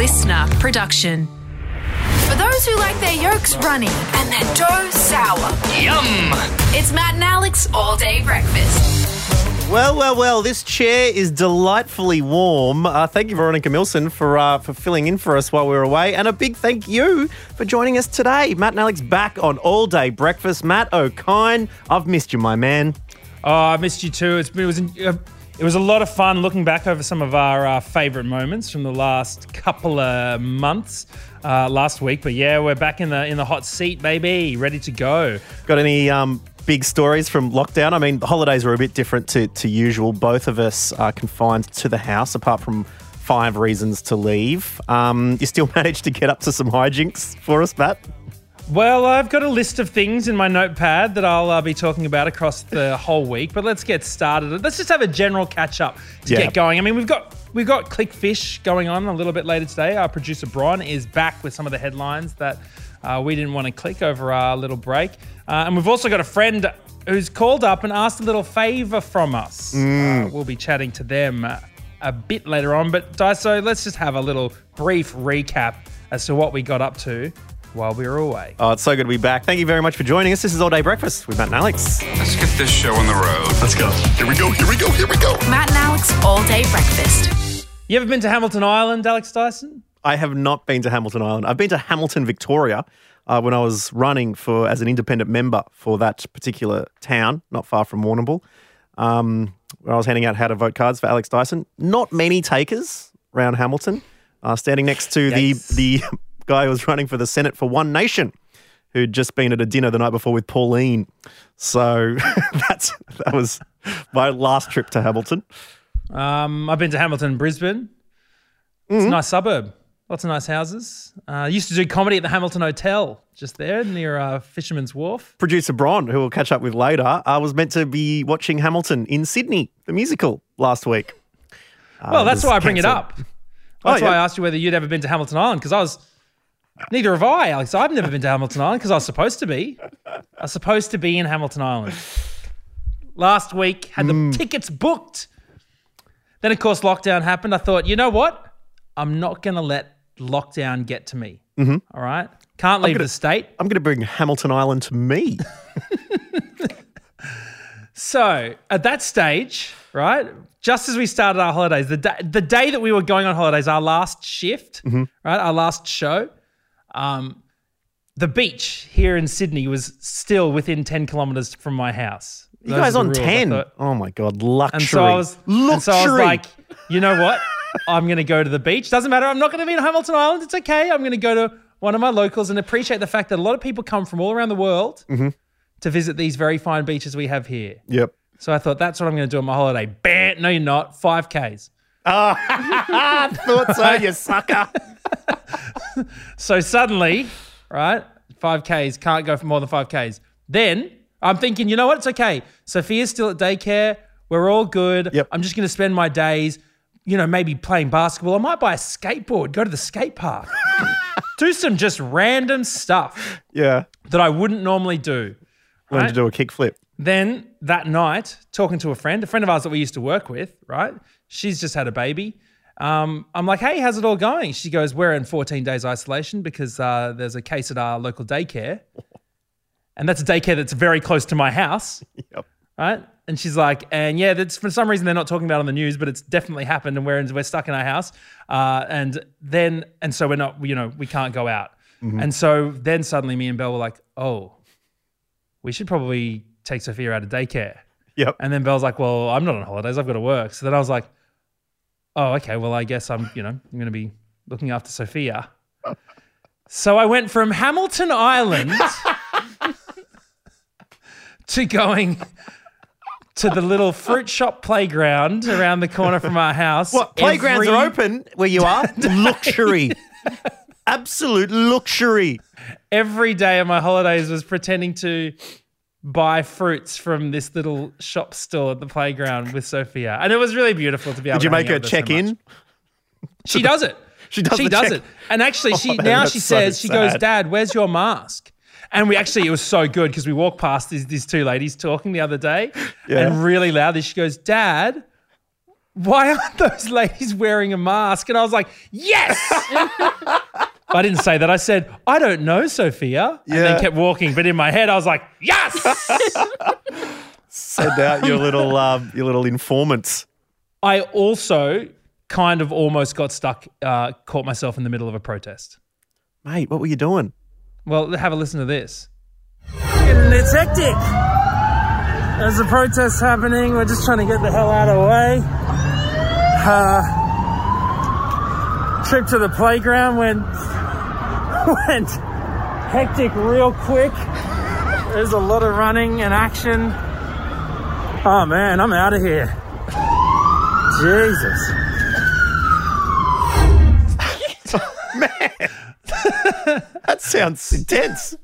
listener production. For those who like their yolks runny and their dough sour, Yum! it's Matt and Alex all day breakfast. Well, well, well, this chair is delightfully warm. Uh, thank you, Veronica Milson, for uh, for filling in for us while we were away. And a big thank you for joining us today. Matt and Alex back on All Day Breakfast. Matt O'Kine, I've missed you, my man. Oh, I missed you too. It's, it was uh, it was a lot of fun looking back over some of our uh, favourite moments from the last couple of months, uh, last week. But yeah, we're back in the in the hot seat, baby, ready to go. Got any um, big stories from lockdown? I mean, the holidays were a bit different to, to usual. Both of us are confined to the house, apart from five reasons to leave. Um, you still managed to get up to some hijinks for us, Matt? Well, I've got a list of things in my notepad that I'll uh, be talking about across the whole week. But let's get started. Let's just have a general catch up to Yeah. get going. I mean, we've got we've got Clickfish going on a little bit later today. Our producer Bron is back with some of the headlines that uh, we didn't want to click over our little break, uh, and we've also got a friend who's called up and asked a little favor from us. Uh, we'll be chatting to them a bit later on. But Dyso, let's just have a little brief recap as to what we got up to while we were away. Oh, it's so good to be back. Thank you very much for joining us. This is All Day Breakfast with Matt and Alex. Let's get this show on the road. Let's go. Here we go. Here we go. Here we go. Matt and Alex all day breakfast. You ever been to Hamilton Island, Alex Dyson? I have not been to Hamilton Island. I've been to Hamilton, Victoria, uh, when I was running for as an independent member for that particular town, not far from Warrnambool, um, where I was handing out how to vote cards for Alex Dyson. Not many takers around Hamilton. Uh, standing next to the the guy who was running for the Senate for One Nation, who'd just been at a dinner the night before with Pauline. So that's that was my last trip to Hamilton. Um, I've been to Hamilton, Brisbane. It's a nice suburb. Lots of nice houses. Uh, I used to do comedy at the Hamilton Hotel, just there near uh, Fisherman's Wharf. producer Bron, who we'll catch up with later, uh, was meant to be watching Hamilton in Sydney, the musical, last week. well, that's why I bring it up. That's Oh, why. I asked you whether you'd ever been to Hamilton Island, because I was. Neither have I, Alex. I've never been to Hamilton Island because I was supposed to be. I was supposed to be in Hamilton Island. Last week, had the mm. tickets booked. Then, of course, lockdown happened. I thought, you know what? I'm not going to let lockdown get to me. Mm-hmm. All right? Can't leave gonna- the state. I'm going to bring Hamilton Island to me. So at that stage, right, just as we started our holidays, the day, the day that we were going on holidays, our last shift, mm-hmm. right, our last show, um, the beach here in Sydney was still within 10 kilometers from my house. You Those guys on rules. 10. Oh my God, luxury. And so I was, luxury. so I was like, you know what? I'm going to go to the beach. Doesn't matter. I'm not going to be in Hamilton Island. It's okay. I'm going to go to one of my locals and appreciate the fact that a lot of people come from all around the world to visit these very fine beaches we have here. yep. So I thought that's what I'm going to do on my holiday. Bam! No, you're not. Five Ks. Oh, I thought so, you sucker. So suddenly, right, five Ks can't go for more than five Ks. Then I'm thinking, you know what? It's okay. Sophia's still at daycare. We're all good. Yep. I'm just going to spend my days, you know, maybe playing basketball. I might buy a skateboard, go to the skate park, do some just random stuff Yeah. that I wouldn't normally do. Learned Right? to do a kickflip. Then that night, talking to a friend, a friend of ours that we used to work with, right? She's just had a baby. Um, I'm like, hey, how's it all going? She goes, we're in 14 days isolation because uh, there's a case at our local daycare. And that's a daycare that's very close to my house, Yep. right? And she's like, and yeah, that's for some reason they're not talking about it on the news, but it's definitely happened, and we're in, we're stuck in our house. Uh, and then, and so we're not, you know, we can't go out. And so then suddenly, me and Belle were like, oh, we should probably take Sophia out of daycare. Yep. And then Belle's like, well, I'm not on holidays. I've got to work. So then I was like, oh, okay. Well, I guess I'm, you know, I'm going to be looking after Sophia. So I went from Hamilton Island to going to the little fruit shop playground around the corner from our house. What? Playgrounds are open where you are? luxury. Absolute luxury. Every day of my holidays was pretending to buy fruits from this little shop store at the playground with Sophia. And it was really beautiful to be able Did you to hang make her out with so check in? She does it. She does She does check- it. And actually, she Oh, now that's she so says she goes, "Dad, where's your mask?" And we actually it was so good because we walked past these these two ladies talking the other day, Yeah. and really loudly she goes, "Dad, why aren't those ladies wearing a mask? And I was like, yes. I didn't say that. I said, I don't know, Sophia. And Yeah. then kept walking. But in my head, I was like, yes. Send out your little um, your little informants. I also kind of almost got stuck, uh, caught myself in the middle of a protest. Mate, what were you doing? Well, have a listen to this. It's hectic. There's a protest happening. We're just trying to get the hell out of the way. Uh, trip to the playground went went hectic real quick. There's a lot of running and action. Oh man, I'm out of here. Jesus. Man. that sounds intense.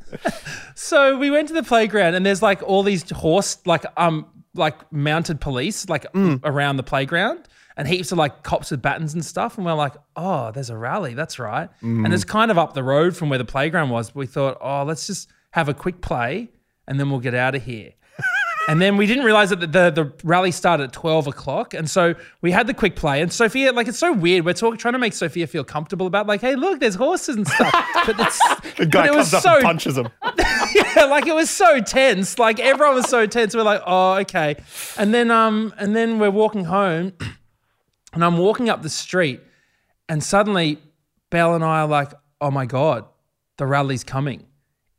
So we went to the playground, and there's like all these horse, like um, like mounted police, like around the playground, and heaps of like cops with batons and stuff. And we're like, oh, there's a rally. That's right. And it's kind of up the road from where the playground was. We thought, oh, let's just have a quick play, and then we'll get out of here. And then we didn't realize that the, the, the rally started at 12 o'clock. And so we had the quick play. And Sophia, like, it's so weird. We're talking, trying to make Sophia feel comfortable about, like, hey, look, there's horses and stuff. But, The guy but it was comes up so and punches him. yeah, like it was so tense. Like everyone was so tense. We're like, oh, okay. And then um, and then we're walking home, and I'm walking up the street, and suddenly Belle and I are like, oh my god, the rally's coming.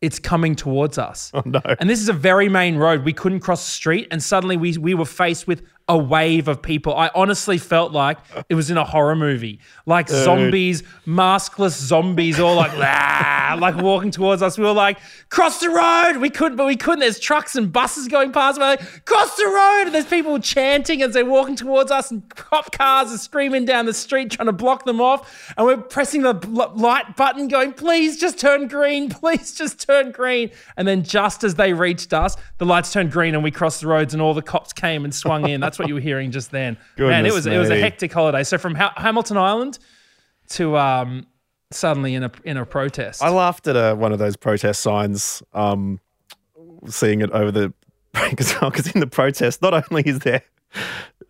It's coming towards us. Oh no. And this is a very main road. We couldn't cross the street, and suddenly we we were faced with a wave of people. I honestly felt like it was in a horror movie, like zombies, maskless zombies, all like "Ah," like walking towards us. We were like, cross the road. We couldn't, but we couldn't. There's trucks and buses going past. We're like, cross the road. And there's people chanting as they're walking towards us, and cop cars are screaming down the street trying to block them off. And we're pressing the light button, going, please just turn green. Please just turn green. And then just as they reached us, the lights turned green and we crossed the roads, and all the cops came and swung in. That's what you were hearing just then. Man, it Goodness was it was a hectic holiday. So from ha- Hamilton Island to um, suddenly in a in a protest. I laughed at uh, one of those protest signs, um, seeing it over the break as well. Because in the protest, not only is there,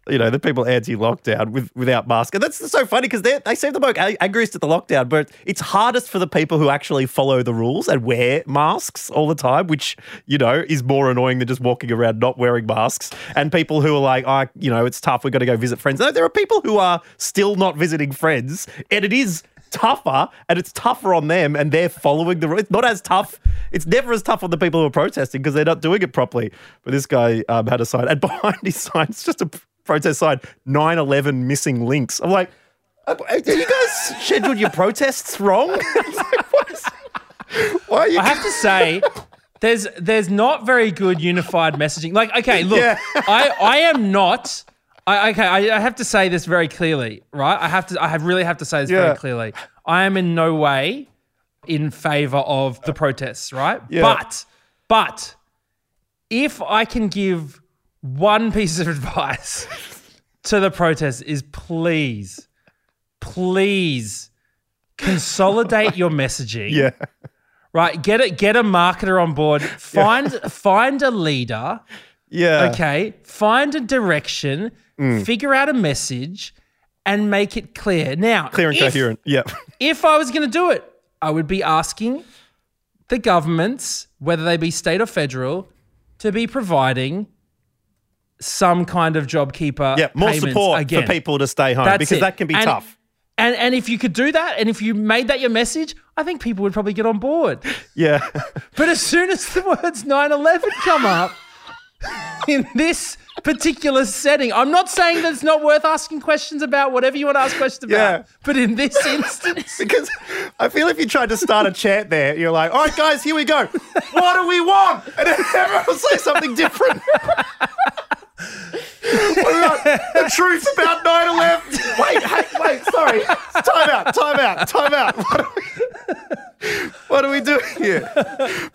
you know, the people anti-lockdown with without masks, and that's so funny because they seem the most angriest at the lockdown, but it's hardest for the people who actually follow the rules and wear masks all the time, which you know is more annoying than just walking around not wearing masks. And people who are like, oh, you know, it's tough. We've got to go visit friends. No, there are people who are still not visiting friends, and it is tougher and it's tougher on them and they're following the rules. It's not as tough. It's never as tough on the people who are protesting because they're not doing it properly. But this guy um, had a sign and behind his sign, it's just a protest sign 9 11 missing links. I'm like, "Uh, have you guys scheduled your protests wrong? Like, Why you? I have to say, there's there's not very good unified messaging. Like, okay, look, Yeah. I I am not. I, okay, I, I have to say this very clearly, right? I have to. I have really have to say this Yeah. very clearly. I am in no way in favor of the protests, right? Yeah. But but if I can give one piece of advice to the protests is please, please consolidate your messaging yeah. right get it get a marketer on board find find a leader Yeah. okay find a direction Mm. figure out a message and make it clear now Clear and if, coherent. Yeah. if i was going to do it i would be asking the governments whether they be state or federal to be providing some kind of JobKeeper Yeah. More support again. for people to stay home That's because it. that can be And- tough. And and if you could do that, and if you made that your message, I think people would probably get on board. Yeah. But as soon as the words 9/11 come up in this particular setting, I'm not saying that it's not worth asking questions about whatever you want to ask questions about. Yeah. But in this instance, Because I feel if you tried to start a chat there, you're like, all right, guys, here we go. What do we want? And then everyone will say something different. The truth about 9 11? Wait, hey, wait, sorry. Time out, time out, time out. What are we, doing Yeah.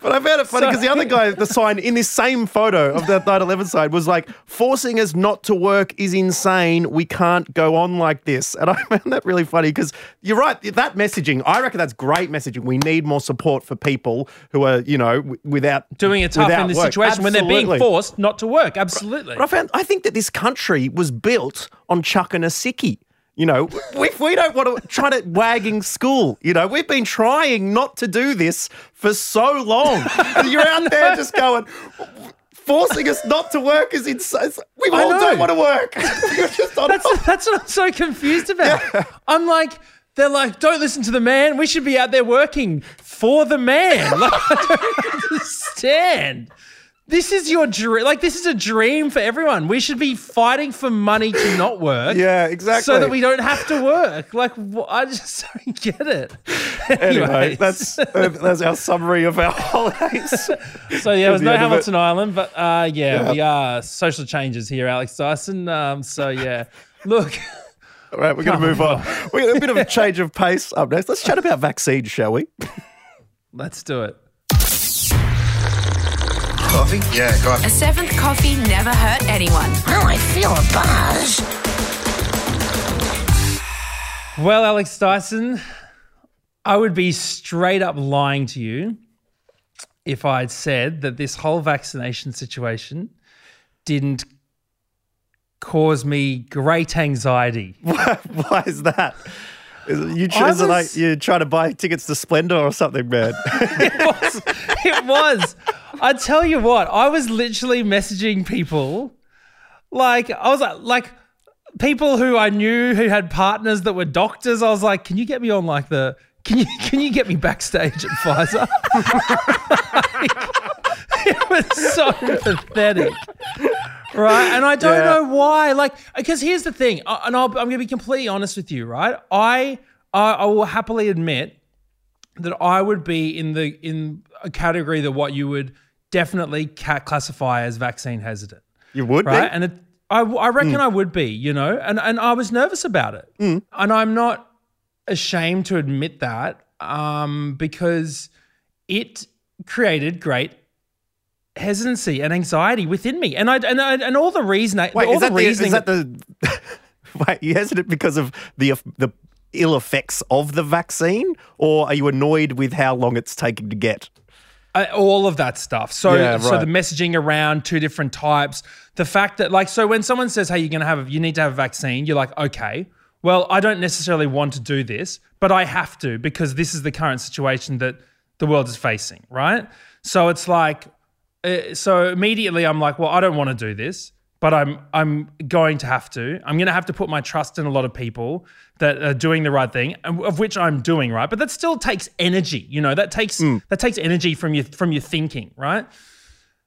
But I found it funny because the other guy, the sign in this same photo of that 9 11 sign was like, forcing us not to work is insane. We can't go on like this. And I found that really funny because you're right. That messaging, I reckon that's great messaging. We need more support for people who are, you know, w- without Doing it tough in this situation when they're being forced not to work. Absolutely. But I found I think that this country was built on chucking a sickie. You know, if we don't want to try to wagging school, you know, we've been trying not to do this for so long. And you're out there just going, forcing us not to work is insane. We all don't want to work. We're just on That's that's what I'm so confused about. I'm like, they're like, don't listen to the man. We should be out there working for the man. Like, I don't understand. This is your dream. Like, this is a dream for everyone. We should be fighting for money to not work. Yeah, exactly. So that we don't have to work. Like, I just don't get it. Anyway, that's that's our summary of our holidays. So yeah, it was no end of it. Hamilton Island, but uh, yeah, Yeah. we are social changes here, Alex Dyson. Um, so yeah, look, All right, we're going to move on. We got a bit of a change of pace up next. Let's chat about vaccines, shall we? let's do it. Coffee? Yeah, A seventh coffee never hurt anyone. Oh, I feel a buzz. Well, Alex Dyson, I would be straight up lying to you if I'd said that this whole vaccination situation didn't cause me great anxiety. Why is that? You, is it like was- you're trying to buy tickets to Splendour or something, man? it was. It was. I tell you what, I was literally messaging people, like I was like, like people who I knew who had partners that were doctors. I was like, can you get me on like the? Can you can you get me backstage at Pfizer? it was so pathetic. Right. And I don't Yeah. know why. Like, because here's the thing, uh, and I'll, I'm going to be completely honest with you, right? I, I, I will happily admit that I would be in the in a category that what you would definitely ca- classify as vaccine hesitant, You would right? be. And it, I, I reckon I would be, you know, and and I was nervous about it, and I'm not ashamed to admit that, um, because it created great hesitancy and anxiety within me, and I and I, and all the reason, I, Wait, all is the that, the, is that the? Wait, you hesitant because of the the ill effects of the vaccine, or are you annoyed with how long it's taking to get? Uh, all of that stuff. So, Yeah, so the messaging around two different types. The fact that, like, so when someone says, "Hey, you're going to have, a, you need to have a vaccine," you're like, "Okay, well, I don't necessarily want to do this, but I have to because this is the current situation that the world is facing." Right. So it's like, uh, so immediately I'm like, "Well, I don't want to do this." But I'm I'm going to have to. I'm going to have to put my trust in a lot of people that are doing the right thing, of which I'm doing right. But that still takes energy. You know, that takes that takes energy from your from your thinking, right?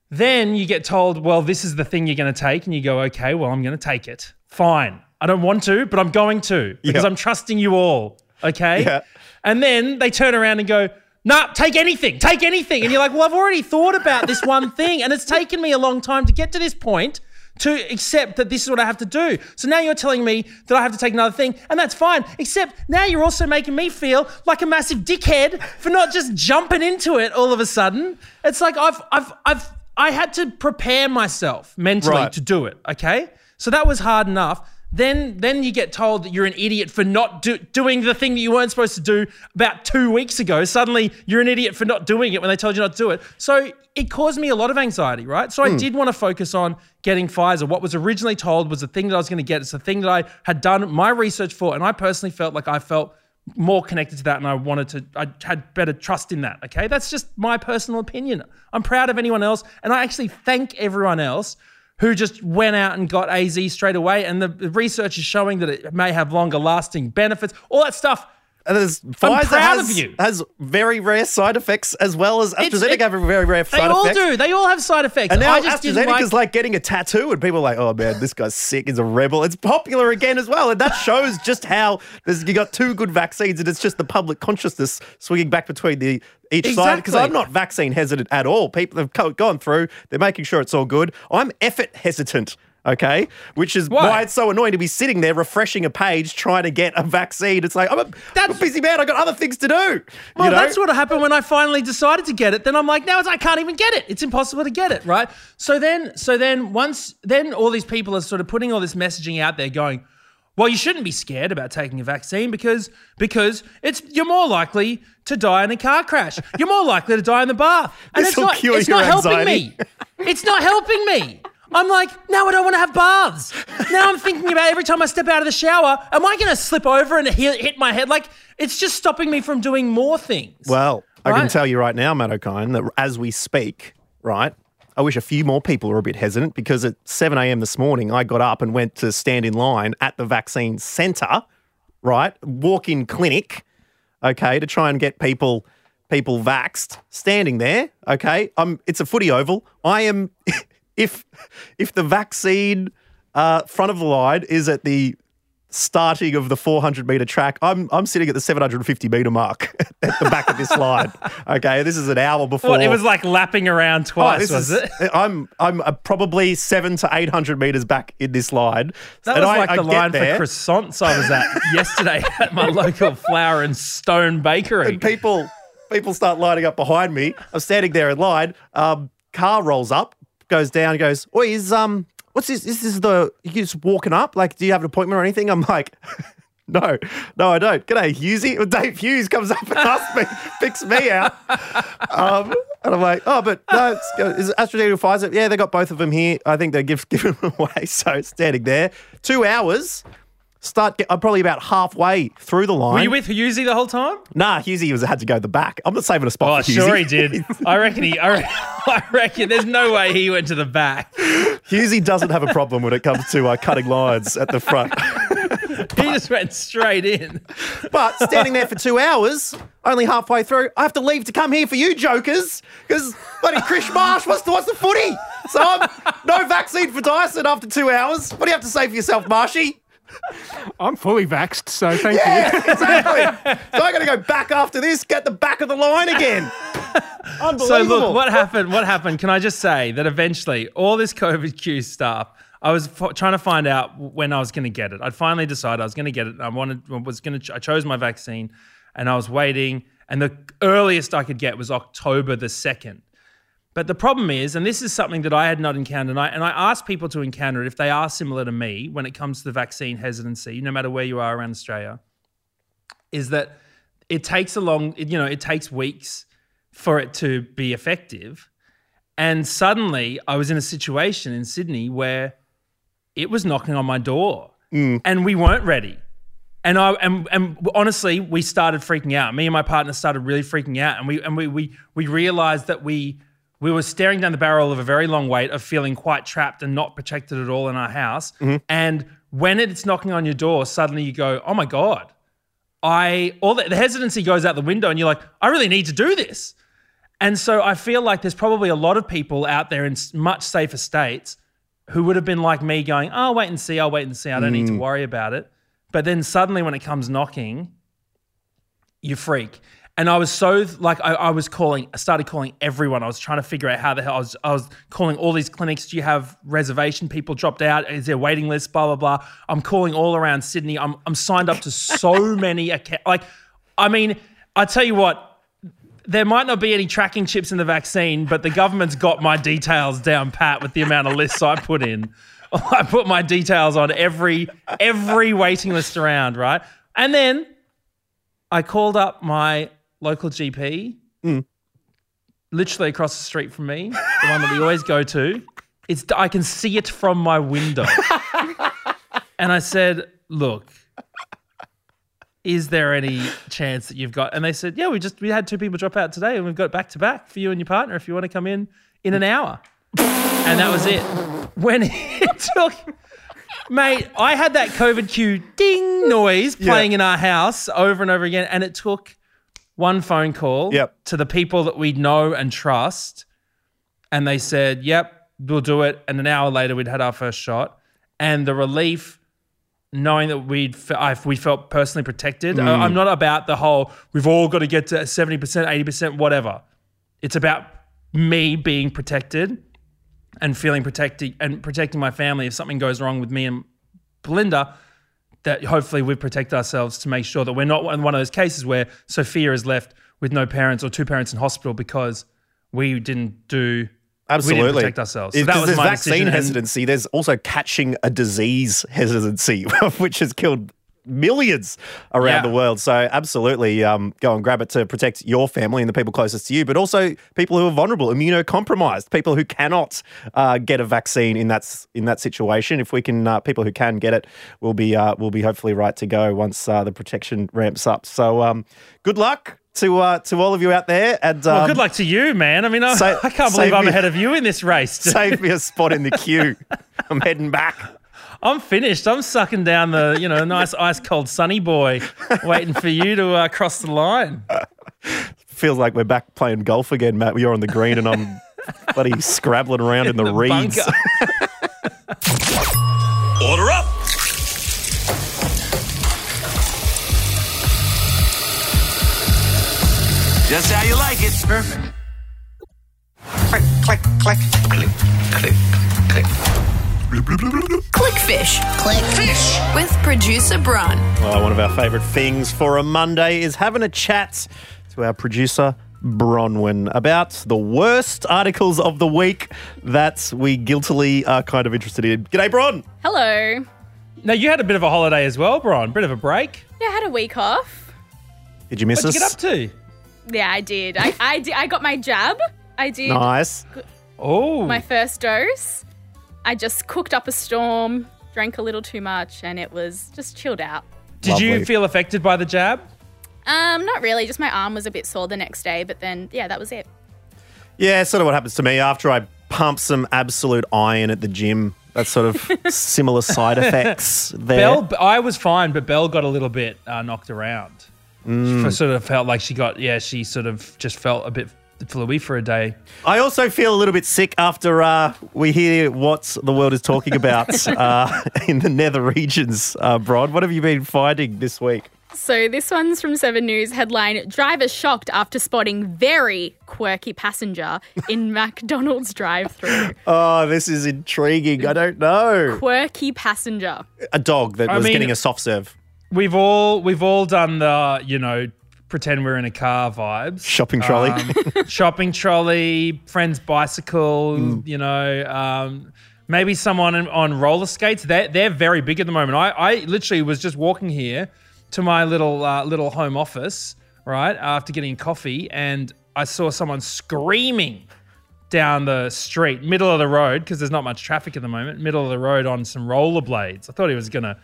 Then you get told, well, this is the thing you're going to take. And you go, okay, well, I'm going to take it. Fine. I don't want to, but I'm going to because Yeah. I'm trusting you all. Okay. Yeah. And then they turn around and go, nah, take anything, take anything. And you're like, well, I've already thought about this one thing. And it's taken me a long time to get to this point to accept that this is what I have to do. So now you're telling me that I have to take another thing, and that's fine. Except now you're also making me feel like a massive dickhead for not just jumping into it all of a sudden. It's like I've I've I've I had to prepare myself mentally Right. to do it. Okay, so that was hard enough. Then, then you get told that you're an idiot for not do, doing the thing that you weren't supposed to do about two weeks ago. Suddenly, you're an idiot for not doing it when they told you not to do it. So it caused me a lot of anxiety, right? So I hmm. did want to focus on getting Pfizer. What was originally told was the thing that I was going to get. It's the thing that I had done my research for, and I personally felt like I felt more connected to that and I wanted to I had better trust in that okay that's just my personal opinion I'm proud of anyone else and I actually thank everyone else who just went out and got AZ straight away. And the research is showing that it may have longer lasting benefits. All that stuff there's I'm Pfizer proud has, of you. has very rare side effects as well as AstraZeneca it- have very rare side effects. they all do they all have side effects And now I just AstraZeneca's like, like, getting a tattoo, and people are like, "Oh man, this guy's sick. He's a rebel." It's popular again as well, and that shows just how there's, you got two good vaccines, and it's just the public consciousness swinging back between the each side. Because I'm not vaccine hesitant at all. People have gone through; they're making sure it's all good. I'm effort hesitant. Okay, which is Why? why? it's so annoying to be sitting there refreshing a page trying to get a vaccine. It's like I'm a, I'm a That's- busy man. I got other things to do. Well, you know? that's what happened when I finally decided to get it. Then I'm like, now it's, I can't even get it. It's impossible to get it, right? So then, so then once, then all these people are sort of putting all this messaging out there, going, well, you shouldn't be scared about taking a vaccine because because it's you're more likely to die in a car crash. You're more likely to die in the bath, and This it's not it's not helping me. It's not helping me. I'm like, now I don't want to have baths. Now I'm thinking about every time I step out of the shower, am I going to slip over and hit, my head? Like, it's just stopping me from doing more things. Well, I can tell you right now, Matt O'Kine, that as we speak, right, I wish a few more people were a bit hesitant because at 7 a.m. this morning, I got up and went to stand in line at the vaccine centre, right, walk in clinic, okay, to try and get people people vaxxed, standing there, okay. Um, it's a footy oval. I am, if if the vaccine uh, front of the line is at the starting of the 400 meter track. I'm I'm sitting at the 750 meter mark at the back of this line. Okay, this is an hour before. What, it was like lapping around Oh, twice, this was is- it? I'm I'm uh, probably seven to eight hundred meters back in this line. That And was I- like I the get line for croissants I was at yesterday at my local flour and stone bakery. and people people start lining up behind me. I'm standing there in line. Um, car rolls up, goes down, goes, "Oi, is um, what's this? Is this the you just walking up? Like, do you have an appointment or anything?" I'm like. No, no, I don't. G'day, Hughesy. Dave Hughes comes up and asks me, picks me out. Um, and I'm like, oh, but no, it's, is it AstraZeneca Pfizer? Yeah, they got both of them here. I think they give giving them away. So standing there, two hours. Start. Get, I'm probably about halfway through the line. Were you with Hughesy the whole time? Nah, Hughesy was had to go to the back. I'm not saving a spot Oh, for Hughesy. sure he did. I reckon he. I reckon, I reckon there's no way he went to the back. Hughesy doesn't have a problem when it comes to uh, cutting lines at the front. He just went straight in. But standing there for two hours, only halfway through, I have to leave to come here for you jokers because bloody Chris Marsh wants to watch the footy. So I'm no vaccine for Dyson after two hours. What do you have to say for yourself, Marshy? I'm fully vaxxed, so thank Yeah, you. exactly. so I'm going to go back after this, get the back of the line again. Unbelievable. So look, what happened? What happened? Can I just say that eventually all this COVID Q stuff, I was f- trying to find out when I was going to get it. I'd finally decided I was going to get it. I wanted, was going to. I chose my vaccine, and I was waiting. And the earliest I could get was October the second. But the problem is, and this is something that I had not encountered, and I, and I asked people to encounter it if they are similar to me when it comes to the vaccine hesitancy, no matter where you are around Australia, is that it takes a long, you know, it takes weeks for it to be effective. And suddenly I was in a situation in Sydney where it was knocking on my door mm. and we weren't ready. And I and, and honestly, we started freaking out. Me and my partner started really freaking out, and we and we we we realized that we we were staring down the barrel of a very long wait of feeling quite trapped and not protected at all in our house. Mm-hmm. And when it's knocking on your door, suddenly you go, "Oh my god!" I all the, the hesitancy goes out the window, and you're like, "I really need to do this." And so I feel like there's probably a lot of people out there in much safer states who would have been like me, going, "Oh, wait and see. I'll wait and see. I don't need to mm. worry about it." But then suddenly, when it comes knocking, you freak. And I was so like I, I was calling, I started calling everyone. I was trying to figure out how the hell I was. I was calling all these clinics. Do you have reservation? People dropped out. Is there a waiting list? Blah blah blah. I'm calling all around Sydney. I'm I'm signed up to so many. Like, I mean, I tell you what. There might not be any tracking chips in the vaccine, but the government's got my details down pat with the amount of lists I put in. I put my details on every every waiting list around, right? And then I called up my local GP, mm. literally across the street from me, the one that we always go to. It's I can see it from my window, and I said, "Look, is there any chance that you've got?" And they said, "Yeah, we just we had two people drop out today, and we've got back to back for you and your partner if you want to come in in an hour." And that was it. When it took. Mate, I had that COVID cue ding noise playing in our house over and over again, and it took one phone call Yep. to the people that we know and trust, and they said, "Yep, we'll do it." And an hour later, we'd had our first shot, and the relief, knowing that we'd I, we felt personally protected. I- mm. I'm not about the whole we've all got to get to seventy percent, eighty percent, whatever. It's about me being protected and feeling protected and protecting my family if something goes wrong with me and Belinda. That hopefully we protect ourselves to make sure that we're not in one of those cases where Sophia is left with no parents or two parents in hospital because we didn't do Absolutely. we didn't protect ourselves. So that was there's my vaccine decision, hesitancy. There's also catching a disease hesitancy, which has killed millions around Yeah. the world. So absolutely, um, go and grab it to protect your family and the people closest to you, but also people who are vulnerable, immunocompromised, people who cannot uh, get a vaccine in that in that situation. If we can, uh, people who can get it will be uh, will be hopefully right to go once uh, the protection ramps up. So um, good luck. To, uh, to all of you out there, and Well, um, good luck to you, man. I mean, I, sa- I can't believe I'm me- ahead of you in this race. save me a spot in the queue. I'm heading back. I'm finished. I'm sucking down the, you know, nice ice cold sunny boy, waiting for you to uh, cross the line. feels like we're back playing golf again, Matt. You're on the green and I'm bloody scrabbling around in the, reeds. Order up. Just how you like it. Perfect. Click, click, click, click, click, click. Clickfish Click fish. with producer Bron. Well, one of our favourite things for a Monday is having a chat to our producer, Bronwyn, about the worst articles of the week that we guiltily are kind of interested in. G'day, Bron. Hello. Now, you had a bit of a holiday as well, Brian. Bit of a break. Yeah, I had a week off. Did you miss What'd you us? get up to? Yeah, I did. I, I did. I got my jab. I did Nice. Oh, my first dose. I just cooked up a storm, drank a little too much, and it was just chilled out. did you feel affected by the jab? Um, not really. Just my arm was a bit sore the next day, but then yeah, that was it. Yeah, sort of what happens to me after I pump some absolute iron at the gym. That's sort of similar side effects there. Belle, I was fine, but Belle got a little bit uh, knocked around. Mm. She sort of felt like she got, yeah, she sort of just felt a bit fluey for a day. I also feel a little bit sick after uh, we hear what the world is talking about uh, in the nether regions, uh, Brod. What have you been finding this week? So this one's from Seven News. Headline: Driver shocked after spotting very quirky passenger in McDonald's drive-through. Oh, this is intriguing. I don't know. Quirky passenger. A dog that I was mean- getting a soft serve. We've all we've all done the, you know, pretend we're in a car vibes. Shopping trolley. Um, shopping trolley, friend's bicycle, Mm. you know, um, maybe someone on, roller skates. They're, they're very big at the moment. I, I literally was just walking here to my little uh, little home office, right, after getting coffee, and I saw someone screaming down the street, middle of the road, because there's not much traffic at the moment, middle of the road on some rollerblades. I thought he was going to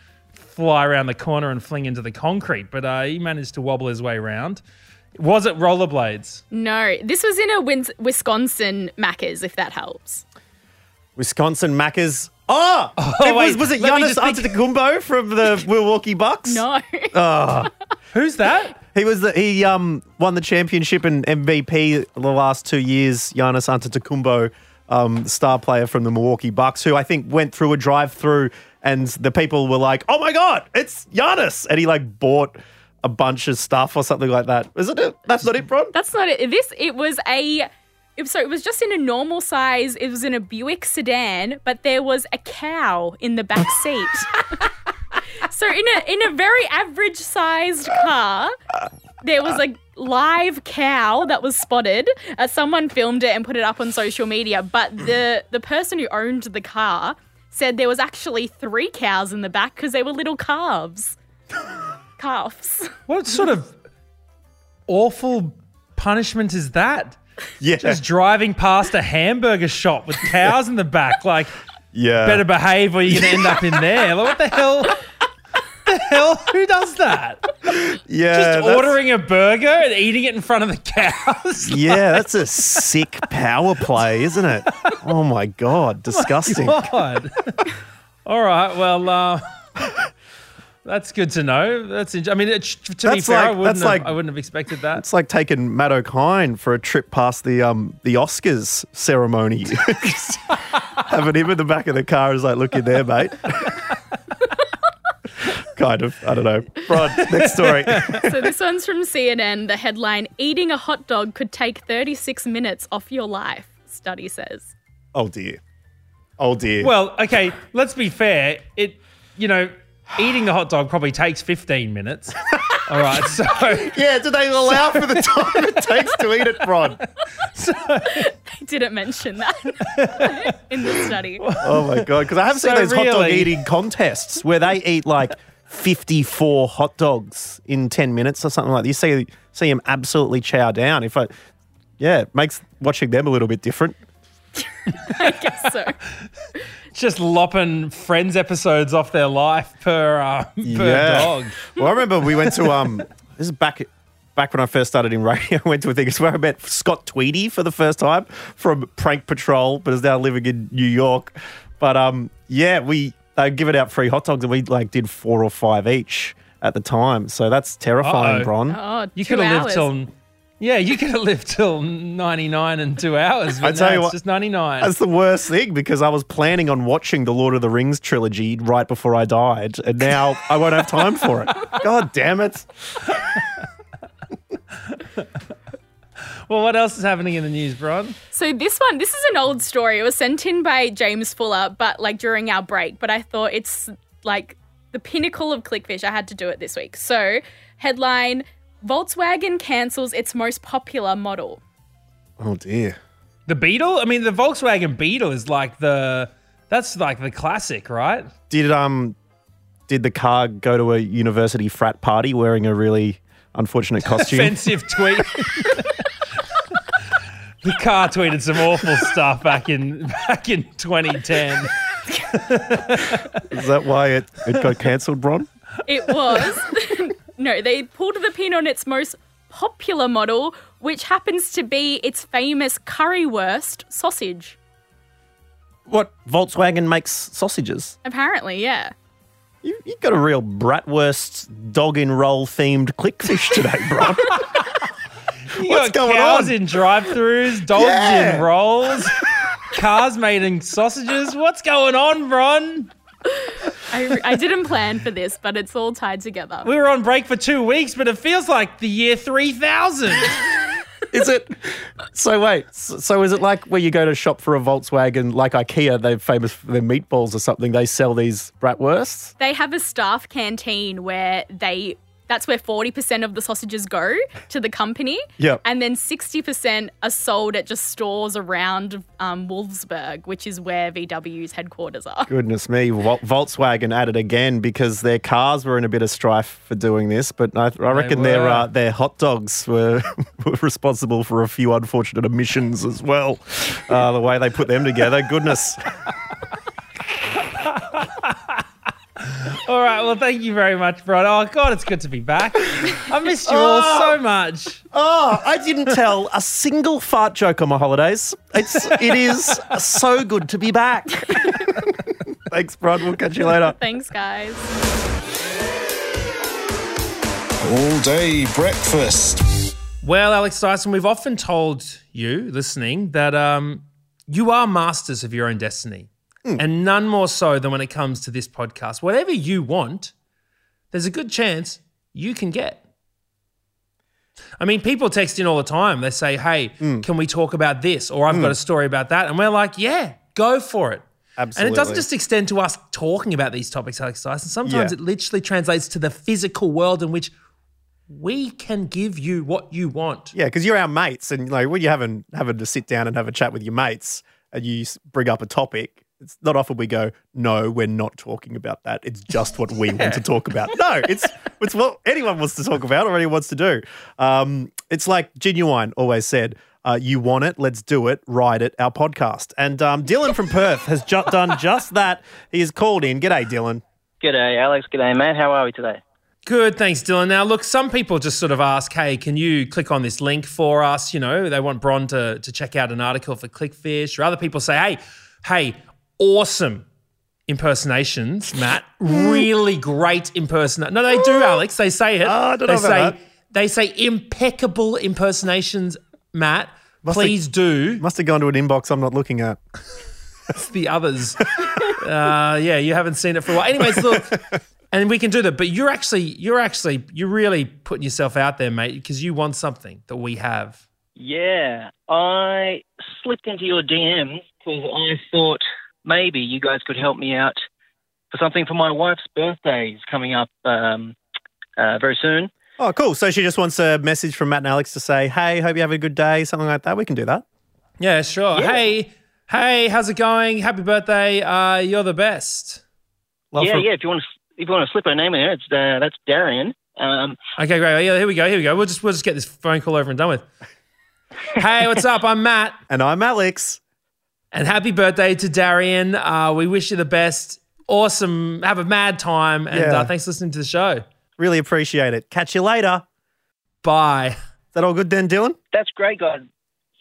fly around the corner and fling into the concrete, but uh, he managed to wobble his way around. Was it rollerblades? No, this was in a Wins- Wisconsin Macca's, if that helps. Wisconsin Maccas. Oh, it was, wait, was it let me Giannis just think- Antetokounmpo from the Milwaukee Bucks? No. Who's that? He was the, he um won the championship and MVP the last two years. Giannis Antetokounmpo, um, star player from the Milwaukee Bucks, who I think went through a drive-through, and the people were like, "Oh my god, it's Giannis!" And he like bought a bunch of stuff or something like that. Isn't it? That's not it, bro. That's not it. This it was a it, so it was just in a normal size. It was in a Buick sedan, but there was a cow in the back seat. so in a in a very average sized car, there was a live cow that was spotted. Uh, someone filmed it and put it up on social media, but the the person who owned the car said there was actually three cows in the back because they were little calves. Calves. What sort of awful punishment is that? Yeah, Just driving past a hamburger shop with cows in the back, like yeah. better behave or you're gonna end up in there. Like, what the hell? The hell? Who does that? yeah, Just ordering a burger and eating it in front of the cows. Yeah, that's a sick power play, isn't it? Oh my god, disgusting. God. All right. Well, uh, that's good to know. That's. I mean, it, to be That's fair, I wouldn't have. like- I wouldn't have expected that. It's like taking Matt O'Kine for a trip past the um the Oscars ceremony. Having him in the back of the car is like, look in there, mate. Kind of. I don't know. Rod, next story. So this one's from CNN. The headline: Eating a hot dog could take 36 minutes off your life. Study says. oh dear. Oh dear. Well, okay, let's be fair. It, you know, eating the hot dog probably takes 15 minutes. All right, so yeah, do they allow for the time it takes to eat it, Bron? I didn't mention that in the study. Oh my god! Because I have seen So those hot dog eating contests where they eat like fifty-four hot dogs in ten minutes or something like that. You see, see them absolutely chow down. If I, yeah, it makes watching them a little bit different. I guess so. just lopping Friends episodes off their life per uh, per dog. Well, I remember we went to um. This is back back when I first started in radio. I went to a thing. It's where I met Scott Tweedie for the first time from Prank Patrol, but is now living in New York. But um, yeah, we they giving out free hot dogs, and we like did four or five each at the time. So that's terrifying, Uh-oh. Bron. Oh, You could have lived till yeah, you could have lived till 99 and two hours. But I tell no, you it's what, just 99. That's the worst thing because I was planning on watching the Lord of the Rings trilogy right before I died, and now I won't have time for it. God damn it! well, what else is happening in the news, Bron? So this one, this is an old story. It was sent in by James Fuller, but like during our break. But I thought it's like the pinnacle of Clickfish. I had to do it this week. So headline: Volkswagen cancels its most popular model. Oh dear. The Beetle? I mean, the Volkswagen Beetle is like the that's like the classic, right? Did um did the car go to a university frat party wearing a really unfortunate costume? Offensive tweet. He car tweeted some awful stuff back in back in 2010. Is that why it, it got cancelled, Bron? It was no, they pulled the pin on its most popular model, which happens to be its famous currywurst sausage. What Volkswagen makes sausages? Apparently, yeah. You you got a real bratwurst dog in roll themed clickfish today, Bron. You What's got going cows on? in drive-throughs, dogs Yeah. in rolls, cars made in sausages. What's going on, Ron? I, I didn't plan for this, but it's all tied together. We were on break for two weeks, but it feels like the year 3000. is it? So wait. So, so is it like where you go to shop for a Volkswagen, like IKEA? They're famous for their meatballs or something. They sell these bratwursts. They have a staff canteen where they that's where 40% of the sausages go to the company. Yep. And then 60% are sold at just stores around um, Wolfsburg, which is where VW's headquarters are. Goodness me, Volkswagen at it again because their cars were in a bit of strife for doing this. But I, I reckon their uh, their hot dogs were, were responsible for a few unfortunate emissions as well. Uh, the way they put them together, goodness. All right, well, thank you very much, Bron. Oh, God, it's good to be back. I missed you all so much. Oh, I didn't tell a single fart joke on my holidays. It's it is so good to be back. Thanks, Bron. We'll catch you later. Thanks, guys. All day breakfast. Well, Alex Dyson, we've often told you, listening, that um, you are masters of your own destiny. Hmm. And none more so than when it comes to this podcast. Whatever you want, there's a good chance you can get. I mean, people text in all the time. They say, hey, hmm. can we talk about this? Or I've got a hmm. story about that. And we're like, yeah, go for it. Absolutely. And it doesn't just extend to us talking about these topics, Alex Dyson. Sometimes Yeah. it literally translates to the physical world in which we can give you what you want. Yeah, because you're our mates, and like when you're having having to sit down and have a chat with your mates, and you bring up a topic, it's not often we go, "No, we're not talking about that. It's just what we want to talk about." No, it's it's what anyone wants to talk about or anyone wants to do. Um, it's like Genuine always said. Uh, you want it? Let's do it. Write it. Our podcast. And um, Dylan from Perth has ju- done just that. He has called in. G'day, Dylan. G'day, Alex. G'day, mate. How are we today? Good, thanks, Dylan. Now, look, some people just sort of ask, hey, can you click on this link for us? You know, they want Bron to, to check out an article for Clickfish. Or other people say, hey, hey, awesome impersonations, Matt. Really great impersonation. No, they do, Alex. They say it. Oh, I don't know they about say that. they say impeccable impersonations, Matt. Please do. Must have gone to an inbox I'm not looking at. It's the others. uh, yeah, you haven't seen it for a while. Anyways, look, and we can do that. But you're actually, you're actually, you're really putting yourself out there, mate, because you want something that we have. Yeah, I slipped into your DMs because I thought maybe you guys could help me out for something for my wife's birthday is coming up um, uh, very soon. Oh, cool. So she just wants a message from Matt and Alex to say, hey, hope you have a good day, something like that. We can do that. Yeah, sure. Hey, hey, how's it going? Happy birthday. Uh, you're the best. Love yeah, for- yeah. If you want to, if you want to slip her name in there, it's uh, that's Darian. Um, Okay, great. Yeah, here we go. Here we go. We'll just we'll just get this phone call over and done with. hey, what's up? I'm Matt, And I'm Alex. And happy birthday to Darian. Uh, we wish you the best. Awesome. Have a mad time, and Yeah. uh, thanks for listening to the show. Really appreciate it. Catch you later. Bye. Is that all good then, Dylan? that's great, guys.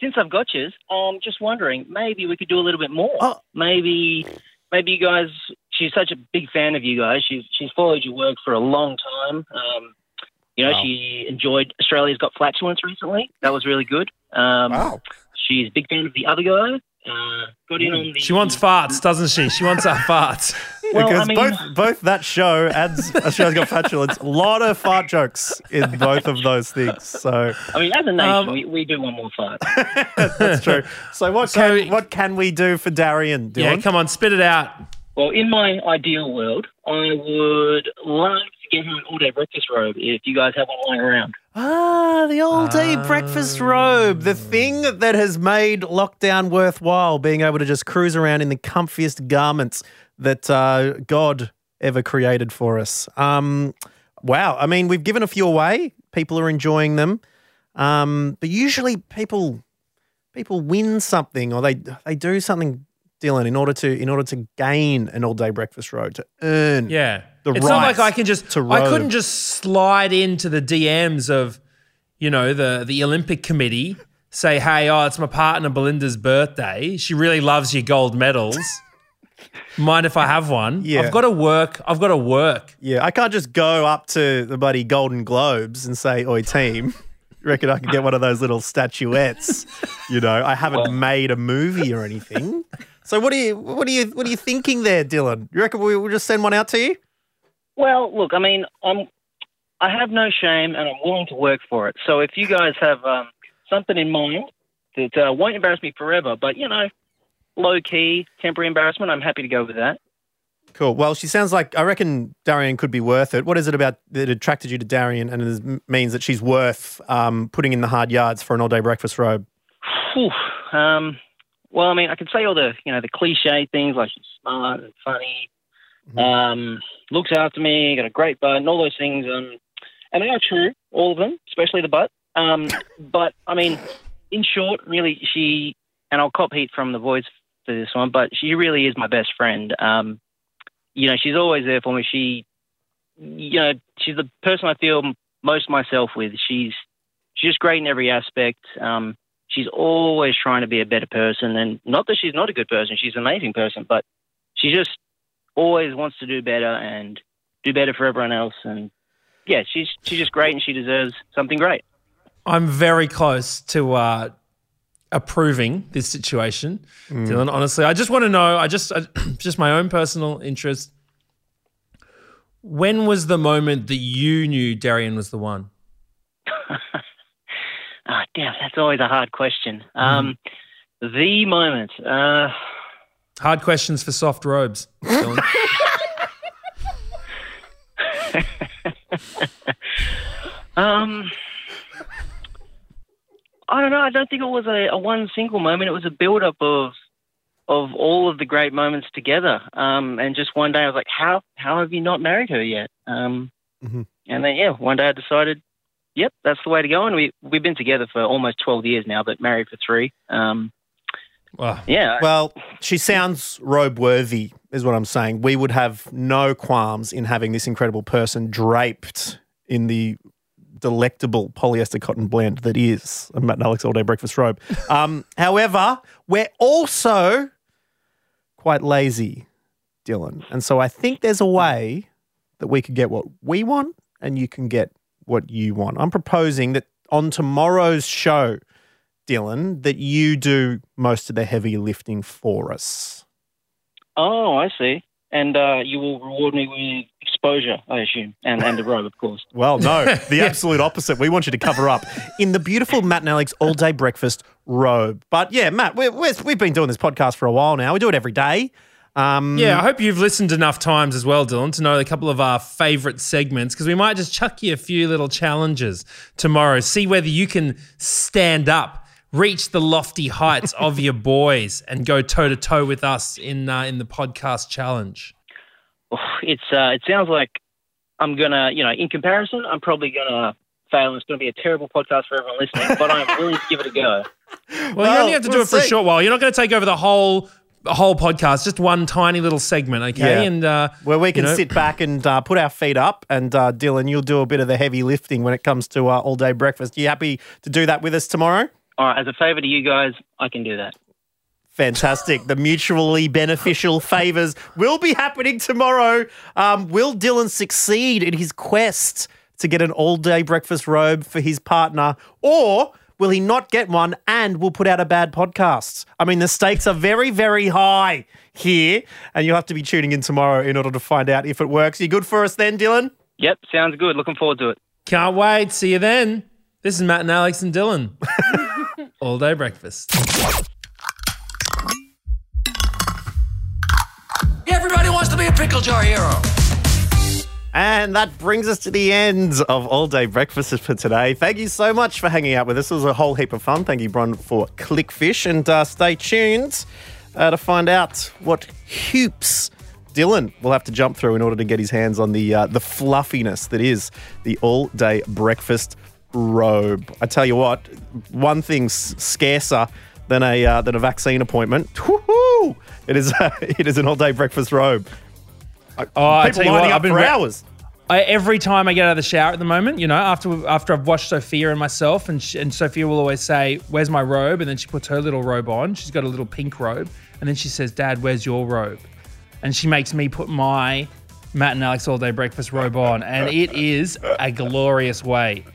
Since I've got you, I'm just wondering, maybe we could do a little bit more. Oh. Maybe, maybe you guys. She's such a big fan of you guys. She's she's followed your work for a long time. Um, you know, Wow. she enjoyed Australia's Got Flatulence recently. That was really good. Um, She's a big fan of the other guy. Uh, got in on the. She wants farts, doesn't she? She wants our farts. Well, because I mean- both both that show and Australia's Got Fatulence, a lot of fart jokes in both of those things. So I mean, as a nation, Um, we, we do one more fart. that's true. So what So- can what can we do for Darian, Dylan? yeah, come on, spit it out. Well, in my ideal world, I would love to get him an all-day breakfast robe if you guys have one lying around. Ah, the all day breakfast robe, the thing that has made lockdown worthwhile, being able to just cruise around in the comfiest garments that uh, God ever created for us. Um, wow. I mean, we've given a few away, people are enjoying them. Um, but usually people people win something or they they do something Dylan in order to in order to gain an all day breakfast robe to earn Yeah. The it's not like I can just I couldn't just slide into the DMs of, you know, the the Olympic committee, say, hey, oh, it's my partner Belinda's birthday. She really loves your gold medals. Mind if I have one? Yeah. I've got to work. I've got to work. Yeah, I can't just go up to the bloody Golden Globes and say, "Oi, team." Reckon I can get one of those little statuettes? You know, I haven't made a movie or anything. So what are you what are you what are you thinking there, Dylan? You reckon we will just send one out to you? Well, look, I mean, I'm, I have no shame and I'm willing to work for it. So if you guys have um, something in mind that uh, won't embarrass me forever, but you know, low key, temporary embarrassment, I'm happy to go with that. Cool. Well, she sounds like I reckon Darian could be worth it. What is it about that attracted you to Darian and is, means that she's worth um, putting in the hard yards for an all day breakfast robe? Um, well, I mean, I could say all the you know the cliche things like she's smart and funny, um, looks after me, got a great butt, and all those things. Um, and they are true, all of them, especially the butt. Um, but I mean, in short, really, she and I'll cop heat from the voice for this one, but she really is my best friend. Um, you know, she's always there for me. She, you know, she's the person I feel most myself with. She's she's just great in every aspect. Um, she's always trying to be a better person, and not that she's not a good person. She's an amazing person, but she just always wants to do better and do better for everyone else. And yeah, she's she's just great, and she deserves something great. I'm very close to uh, approving this situation, Dylan. Honestly, I just want to know. I just, I, just my own personal interest. When was the moment that you knew Darian was the one? Ah, damn, that's always a hard question. Um, the moment. Uh, Hard questions for soft robes. Um, I don't know. I don't think it was a, a one single moment. It was a build up of of all of the great moments together. Um, and just one day I was like, how how have you not married her yet? Um, Mhm. and then yeah, one day I decided, yep, that's the way to go. And we we've been together for almost twelve years now, but married for three. Um, Wow. yeah, Well, she sounds robe worthy, is what I'm saying. We would have no qualms in having this incredible person draped in the delectable polyester cotton blend that is a Matt and Alex all day breakfast robe. Um, however, we're also quite lazy, Dylan. And so I think there's a way that we could get what we want and you can get what you want. I'm proposing that on tomorrow's show, Dylan, that you do most of the heavy lifting for us. Oh, I see. And uh, you will reward me with exposure, I assume, and and the robe, of course. Well, no, the absolute opposite. We want you to cover up in the beautiful Matt and Alex all day breakfast robe. But yeah, Matt, we're, we're, we've been doing this podcast for a while now. We do it every day. Um, Yeah, I hope you've listened enough times as well, Dylan, to know a couple of our favourite segments because we might just chuck you a few little challenges tomorrow. See whether you can stand up, reach the lofty heights of your boys, and go toe to toe with us in uh, in the podcast challenge. Oh, It's uh, it sounds like I'm gonna, you know, in comparison, I'm probably gonna fail. and It's gonna be a terrible podcast for everyone listening, but I'm willing to give it a go. Well, Well, you only have to do we'll it for a short while. You're not going to take over the whole the whole podcast, just one tiny little segment, okay? Yeah. And uh, where we can you know- sit back and uh, put our feet up, and uh, Dylan, you'll do a bit of the heavy lifting when it comes to uh, all day breakfast. you happy to do that with us tomorrow? All right, as a favour to you guys, I can do that. Fantastic. The mutually beneficial favours will be happening tomorrow. Um, will Dylan succeed in his quest to get an all day breakfast robe for his partner, or will he not get one and will put out a bad podcast? I mean, the stakes are very, very high here, and you'll have to be tuning in tomorrow in order to find out if it works. You good for us then, Dylan? Yep, sounds good. Looking forward to it. can't wait. See you then. This is Matt and Alex and Dylan. all day breakfast. Everybody wants to be a pickle jar hero. And that brings us to the end of All Day Breakfast for today. Thank you so much for hanging out with us. It was a whole heap of fun. Thank you, Bron, for Clickfish. And uh, stay tuned uh, to find out what hoops Dylan will have to jump through in order to get his hands on the, uh, the fluffiness that is the All Day Breakfast robe. I tell you what, one thing's scarcer than a, uh, than a vaccine appointment. Woohoo! It is, uh, it is an all day breakfast robe. Oh, I People tell you lining what, up I've been for re- hours. I, every time I get out of the shower at the moment, you know, after after I've washed Sophia and myself, and sh and Sophia will always say, "Where's my robe?" And then she puts her little robe on. She's got a little pink robe, and then she says, "Dad, where's your robe?" And she makes me put my Matt and Alex all day breakfast robe on, and it is a glorious way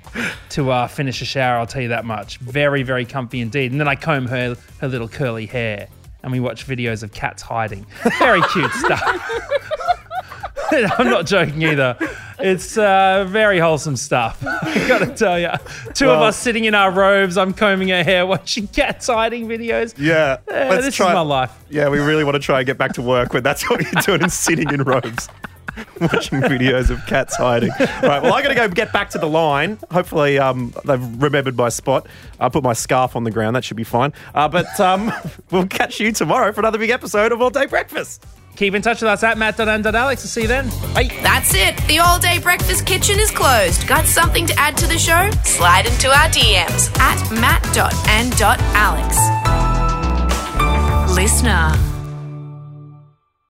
to uh, finish a shower. I'll tell you that much. Very very comfy indeed. And then I comb her her little curly hair, and we watch videos of cats hiding. Very cute stuff. I'm not joking either. It's uh, very wholesome stuff. I gotta tell you, two of us sitting in our robes. I'm combing her hair, watching cats hiding videos. Yeah, Eh, this is my life. Yeah, we really want to try and get back to work when that's what you're doing and sitting in robes. Watching videos of cats hiding. Right, well, I got to go get back to the line. Hopefully, um, they've remembered my spot. I put my scarf on the ground. That should be fine. Uh, but um, we'll catch you tomorrow for another big episode of All Day Breakfast. Keep in touch with us at matt.and.alex. I'll see you then. Bye. That's it. The all day breakfast kitchen is closed. Got something to add to the show? Slide into our DMs at matt.and.alex. Listener.